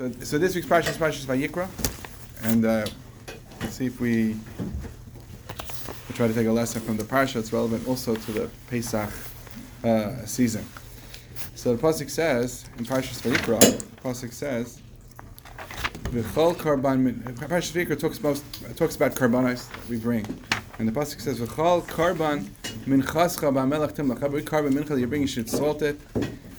So, so this week's parsha is Parshas Vayikra, and uh, let's see if we try to take a lesson from the parsha. It's relevant also to the Pesach uh, season. So the pasuk says in Parshas Vayikra, the pasuk says, "V'chol karban." min-" Parshas Vayikra talks about talks about karbanos that we bring, and the pasuk says, "V'chol karban minchascha ba'melach timlach." Every karban mincha you bring, you should salt it.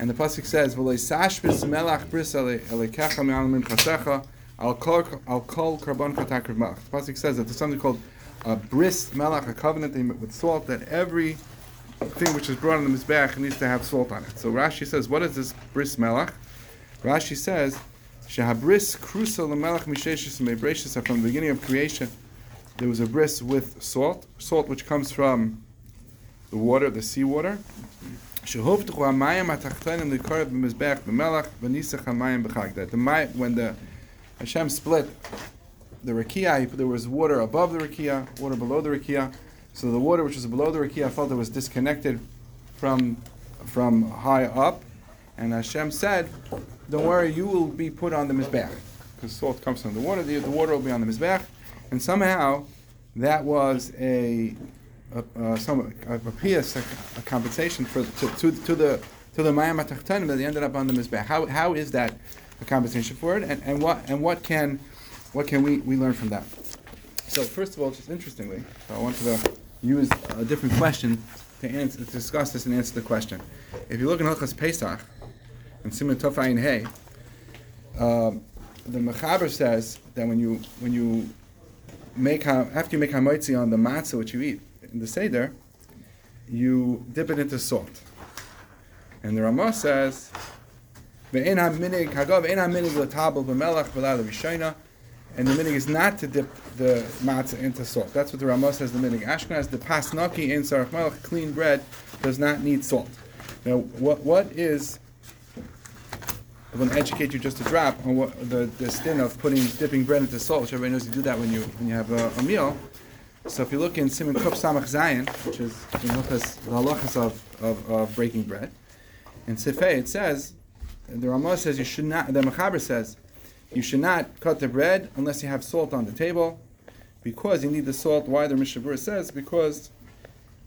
And the pasuk says, "V'lo sashbis melach bris elekecha me'al minchasecha al kol karban chatak melach." The pasuk says that there's something called a bris melach, a covenant with salt that every thing which is brought on the mizbeach needs to have salt on it. So Rashi says, what is this bris melach? Rashi says, shehabris krusa lemelach misheshis mebreshis. From the beginning of creation, there was a bris with salt, salt which comes from the water, the seawater. When the Hashem split the rakia, there was water above the rakia, water below the rakia. So the water which was below the rakia felt it was disconnected from from high up, and Hashem said, "Don't worry, you will be put on the mizbeach because salt comes from the water. The, the water will be on the mizbeach." And somehow, that was a Uh, uh, uh, a, a, some, a, a, PS, a, a compensation for to, to, to the to the that they ended up on the mizbeach. How, how is that a compensation for it? And, and what and what can what can we, we learn from that? So first of all, just interestingly, so I wanted to use a different question to answer to discuss this and answer the question. If you look in Hilchas Pesach and Siman Tofayin Hey, uh, the Mechaber says that when you when you make ha, after you make hamaitzi on the matzah which you eat in the seder, you dip it into salt. And the Ramah says. And the minhag is not to dip the matzah into salt. That's what the Ramah says. The minhag Ashkenaz, the pasnaki in sarach melech, clean bread, does not need salt. Now, what what is? I'm going to educate you just a drop on what the, the stint of putting dipping bread into salt. Which everybody knows you do that when you when you have a, a meal. So if you look in Siman Kup Samach Zayin, which is in the halachas of, of, of breaking bread, in Sifei it says, the Ramah says you should not. The Mechaber says you should not cut the bread unless you have salt on the table, because you need the salt. Why the Mishnah Berurah says because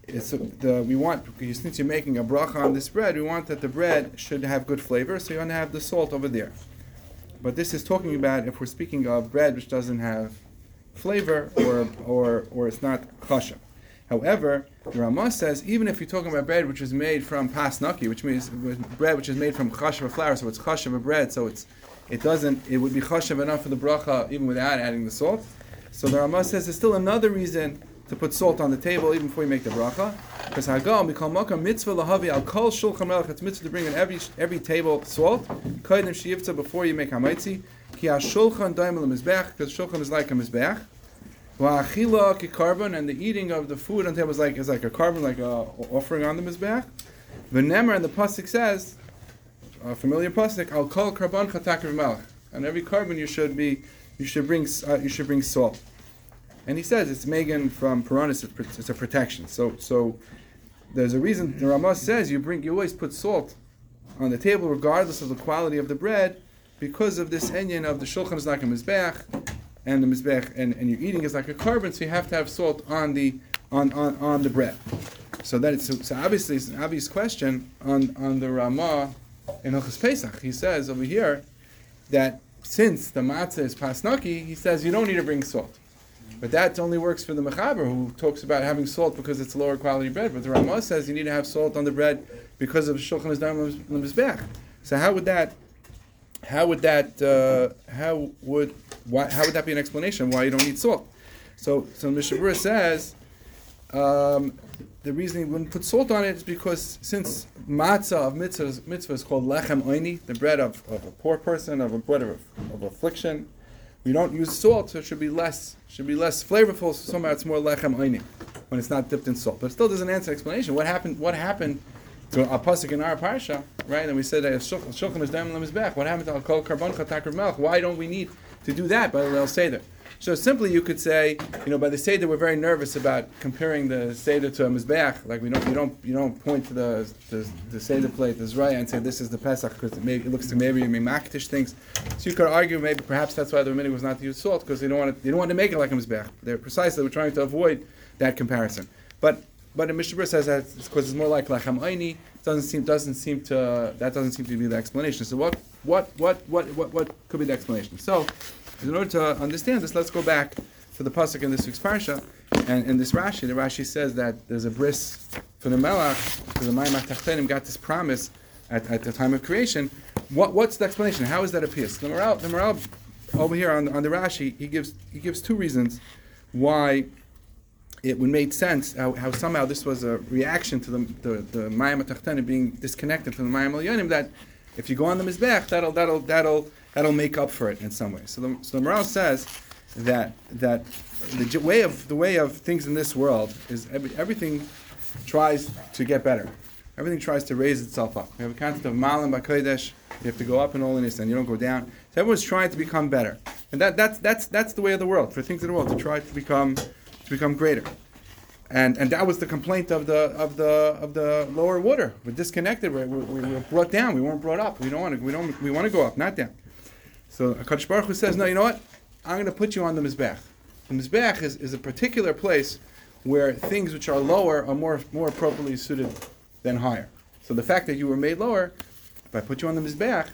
it's the we want since you're making a bracha on this bread, we want that the bread should have good flavor, so you want to have the salt over there. But this is talking about if we're speaking of bread which doesn't have flavor or or or it's not kosher. However, the Ramah says even if you're talking about bread which is made from pasnaki, which means bread which is made from chashav flour, so it's chashav bread, so it's it doesn't it would be chashav enough for the bracha even without adding the salt. So the Ramah says there's still another reason to put salt on the table even before you make the bracha. Because Hagam, we call Makam mitzvah lahavi al kol shulchan melech. It's mitzvah to bring in every every table salt. Kaidim shiyivtza before you make hamaitzi. Ki shulchan daim mizbeach because shulchan is like a mizbeach. Wa'achila ki karban and the eating of the food on the table is like is like a karban, like a offering on the mizbeach. The nemer and the pasuk says, a familiar pasuk, al kol karban chatak melech. On every karban you should be you should bring uh, you should bring salt. And he says it's Megan from Piranus, it's a protection. So so there's a reason the Ramah says you bring you always put salt on the table regardless of the quality of the bread because of this enyan of the shulchan is like a mizbeach and the mizbeach and, and you're eating is like a karban, so you have to have salt on the on, on, on the bread. So that it's so, obviously it's an obvious question on, on the Ramah in Hilchas Pesach. He says over here that since the matzah is pasnaki, he says you don't need to bring salt. But that only works for the Mechaber, who talks about having salt because it's lower quality bread. But the Ramah says you need to have salt on the bread because of Shulchan Isdam Mizbech. So how would that, how would that, uh, how would, why, how would that be an explanation why you don't need salt? So, so Mishnah Berurah says um, the reason he wouldn't put salt on it is because since matzah of mitzvah, mitzvah is called lechem oini, the bread of, of a poor person, of a bread of, of affliction, we don't use salt, so it should be less should be less flavorful. So somehow it's more lechem oini when it's not dipped in salt. But it still doesn't answer explanation. What happened? What happened a pasuk in our parsha, right? And we said that shulchan is daim lemizbech. What happened to al kol karbon chatak melch? Why don't we need to do that? by the Leil that So simply you could say, you know, by the Seder we're very nervous about comparing the Seder to a Mizbeach. Like we don't, you don't, you don't point to the the, the Seder plate, the Zraya, and say this is the Pesach because it, it looks to maybe you may Makdish things. So you could argue maybe perhaps that's why the Rabbinic was not to use salt because they don't want to, they don't want to make it like a Mizbeach. They're precisely we're trying to avoid that comparison. But but the Mishnah says that because it's more like lachem oini. Doesn't seem doesn't seem to that doesn't seem to be the explanation. So what what what what what what could be the explanation? So in order to understand this, let's go back to the pasuk in this week's parsha, and in this Rashi, the Rashi says that there's a bris for the Melach, because the Mayim Tachtenim got this promise at, at the time of creation. What, what's the explanation? How is that appears? The Maharal, the Maharal over here on, on the Rashi, he gives he gives two reasons why it would make sense how, how, somehow this was a reaction to the the, the Mayim being disconnected from the Mayim Elyonim that if you go on the Mizbech, that'll that'll that'll that'll make up for it in some way. So the, so the Maharal says that that the way of the way of things in this world is every, everything tries to get better. Everything tries to raise itself up. We have a concept of malam b'kodesh. You have to go up in holiness and you don't go down. So everyone's trying to become better, and that, that's that's that's the way of the world for things in the world to try to become to become greater. And, and that was the complaint of the of the of the lower water. We're disconnected. We're, we, we were brought down. We weren't brought up. We don't want to. We don't. We want to go up, not down. So Hakadosh Baruch Hu says, no, you know what? I'm going to put you on the mizbech. The mizbech is, is a particular place where things which are lower are more more appropriately suited than higher. So the fact that you were made lower, if I put you on the mizbech,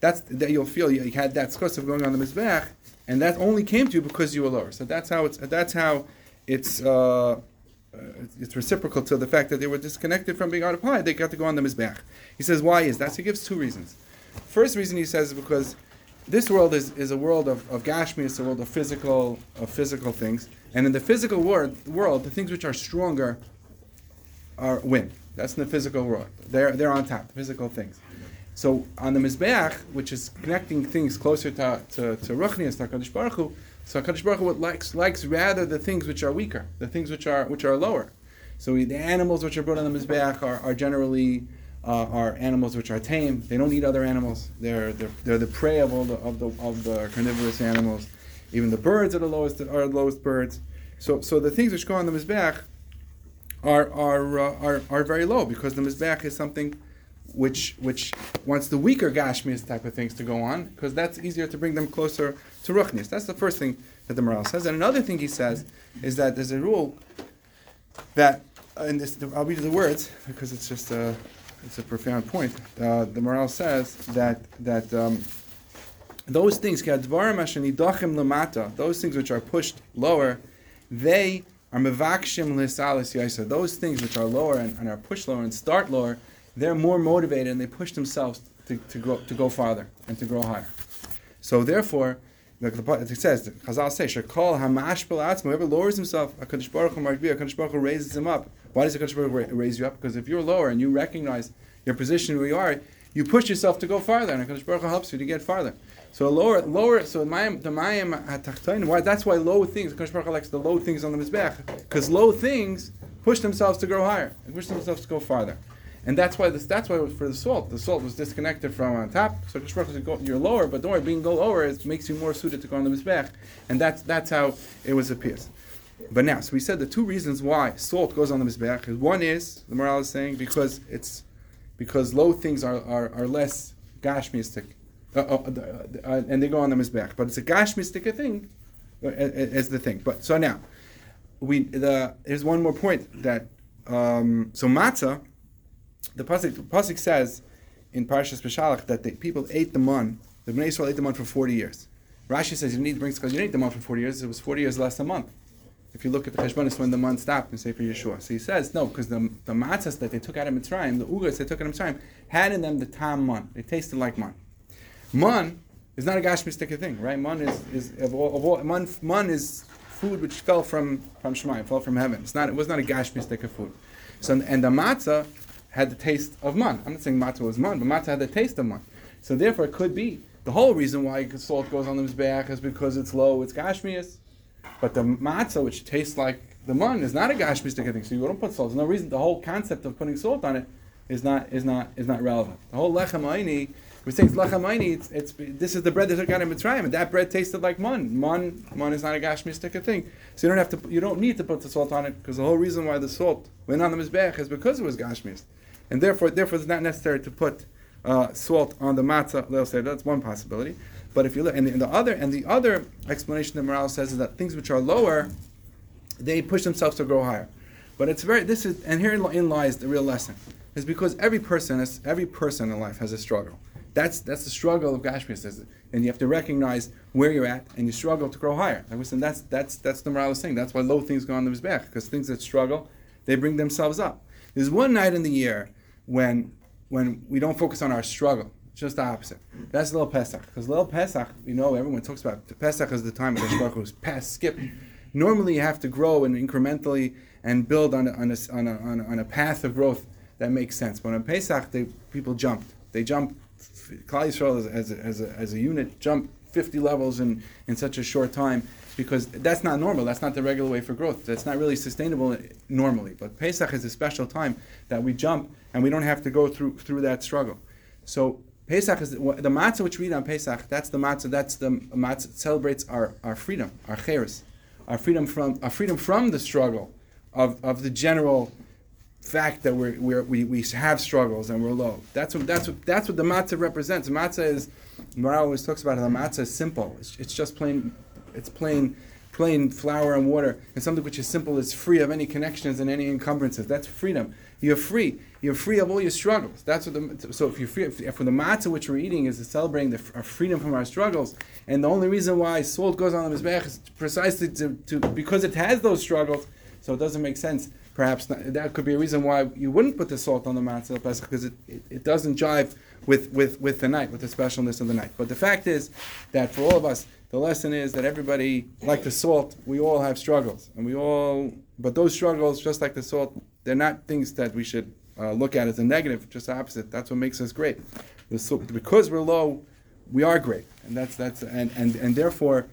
that's that you'll feel you had that skos of going on the mizbech, and that only came to you because you were lower. So that's how it's that's how it's. Uh, it's reciprocal to the fact that they were disconnected from being out of high. They got to go on the mizbech. He says, why is that? So he gives two reasons. First reason he says is because this world is, is a world of, of Gashmi, it's a world of physical of physical things. And in the physical world, world, the things which are stronger are win. That's in the physical world. They're, they're on top, physical things. So on the Mizbeach, which is connecting things closer to, to, to Ruchnias, to Baruch Hu, so HaKadosh Baruch Hu likes, likes rather the things which are weaker, the things which are, which are lower. So the animals which are brought on the Mizbeach are, are generally uh, are animals which are tame. They don't eat other animals. They're, they're, they're the prey of all the, of the, of the carnivorous animals. Even the birds are the lowest are the lowest birds. So, so the things which go on the mizbech are are, uh, are are very low because the mizbech is something which which wants the weaker gashmis type of things to go on because that's easier to bring them closer to ruchnis. That's the first thing that the Maharal says. And another thing he says is that there's a rule that, and this, I'll read the words because it's just a it's a profound point. Uh, the Maharal says that that um, those things, those things which are pushed lower, they are mevakshim lisalis yaisa. Those things which are lower and, and, are pushed lower and start lower, they're more motivated and they push themselves to, to, go, to go farther and to grow higher. So therefore, like the, it says, Chazal say, "Shekol hamash belatzmo." Whoever lowers himself, Hakadosh Baruch Hu Hakadosh Baruch Hu raises him up. Why does Hakadosh Baruch Hu raise you up? Because if you're lower and you recognize your position where you are, you push yourself to go farther, and Hakadosh Baruch Hu helps you to get farther. So lower, lower. So the mayim hatachtoin. Why? That's why low things. Hakadosh Baruch Hu likes the low things on the mizbech, because low things push themselves to grow higher, and push themselves to go farther. And that's why this. That's why it was for the salt. The salt was disconnected from on top. So just go, you're lower, but don't worry, being go lower it makes you more suited to go on the mizbech, and that's that's how it was appears. But now, so we said the two reasons why salt goes on the mizbech. One is the Maharal is saying because it's because low things are are, are less gashmistic, uh, uh, uh, uh, and they go on the mizbech. But it's a gashmistic thing uh, as the thing. But so now we the there's one more point that um, so matzah the pasuk, pasuk says in Parashas Beshalach that the people ate the mun. The Bnei Israel ate the mun for forty years. Rashi says you need to bring because you didn't eat the mun for forty years. It was forty years less a month. If you look at the Cheshbonis when the month stopped and say for Yeshua, so he says no because the the matzahs that they took out of Mitzrayim, the ugas they took out of Mitzrayim, had in them the tam mun. They tasted like mun. Mun is not a gashmistic thing, right? Mun is, is of all, of all mun, mun is food which fell from from Shemayim, fell from heaven. It's not it was not a gashmistic food. So and the matzah had the taste of man. I'm not saying matzah was man, but matzah had the taste of man. So therefore, it could be the whole reason why salt goes on the mizbeach is because it's low, it's gashmias. But the matzah, which tastes like the man, is not a gashmistic thing. So you don't put salt. There's no reason. The whole concept of putting salt on it is not is not is not relevant. The whole lechem aini We're saying it's lachamayni. It's, it's this is the bread that out of Mitzrayim, and that bread tasted like mun. Mun, mun is not a gashmistic thing, so you don't have to. You don't need to put the salt on it because the whole reason why the salt went on the mizbech is because it was gashmis, and therefore, therefore, it's not necessary to put uh, salt on the matzah. They'll say that's one possibility. But if you look, and the, and the other, and the other explanation that Maharal says is that things which are lower, they push themselves to grow higher. But it's very. This is, and herein in lies the real lesson, is because every person, is, every person in life has a struggle. That's that's the struggle of Gashmias, and you have to recognize where you're at, and you struggle to grow higher. Like we said, that's that's that's the Maharal thing. That's why low things go on the back because things that struggle, they bring themselves up. There's one night in the year when when we don't focus on our struggle. It's just the opposite. That's Leil Pesach, because Leil Pesach, you know, everyone talks about Pesach is the time of the struggle, is pass, skip. Normally, you have to grow and incrementally and build on a, on a, on a, on a, path of growth that makes sense. But on Pesach, they, people jumped. They jumped Klal Yisrael as, as, a, as, a, as a unit jump 50 levels in, in such a short time because that's not normal. That's not the regular way for growth. That's not really sustainable normally. But Pesach is a special time that we jump and we don't have to go through through that struggle. So Pesach is the, the matzah which we eat on Pesach. That's the matzah. That's the matzah that celebrates our, our freedom, our cheres, our freedom from our freedom from the struggle of, of the general fact that we're, we're, we we have struggles and we're low. That's what that's what that's what the matzah represents. Matzah is Maharal always talks about how the matzah is simple. It's, it's just plain it's plain plain flour and water. And something which is simple is free of any connections and any encumbrances. That's freedom. You're free. You're free of all your struggles. That's what the so if you're free if, for the matzah which we're eating is celebrating the our freedom from our struggles. And the only reason why salt goes on the mizbech is precisely to, to because it has those struggles. So it doesn't make sense perhaps not, that could be a reason why you wouldn't put the salt on the matzah pesach because it, it, it, doesn't jive with, with, with the night, with the specialness of the night. But the fact is that for all of us, the lesson is that everybody, like the salt, we all have struggles, and we all. But those struggles, just like the salt, they're not things that we should uh, look at as a negative. Just the opposite. That's what makes us great. Salt, because we're low, we are great, and that's that's and and and therefore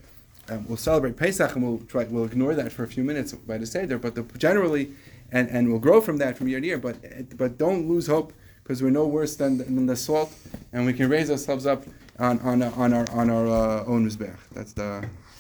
um, we'll celebrate Pesach and we'll try we'll ignore that for a few minutes by the seder, but the, generally, and, and we'll grow from that from year to year. But but don't lose hope because we're no worse than, than the salt, and we can raise ourselves up on on, on our on our uh, own mizbech. That's the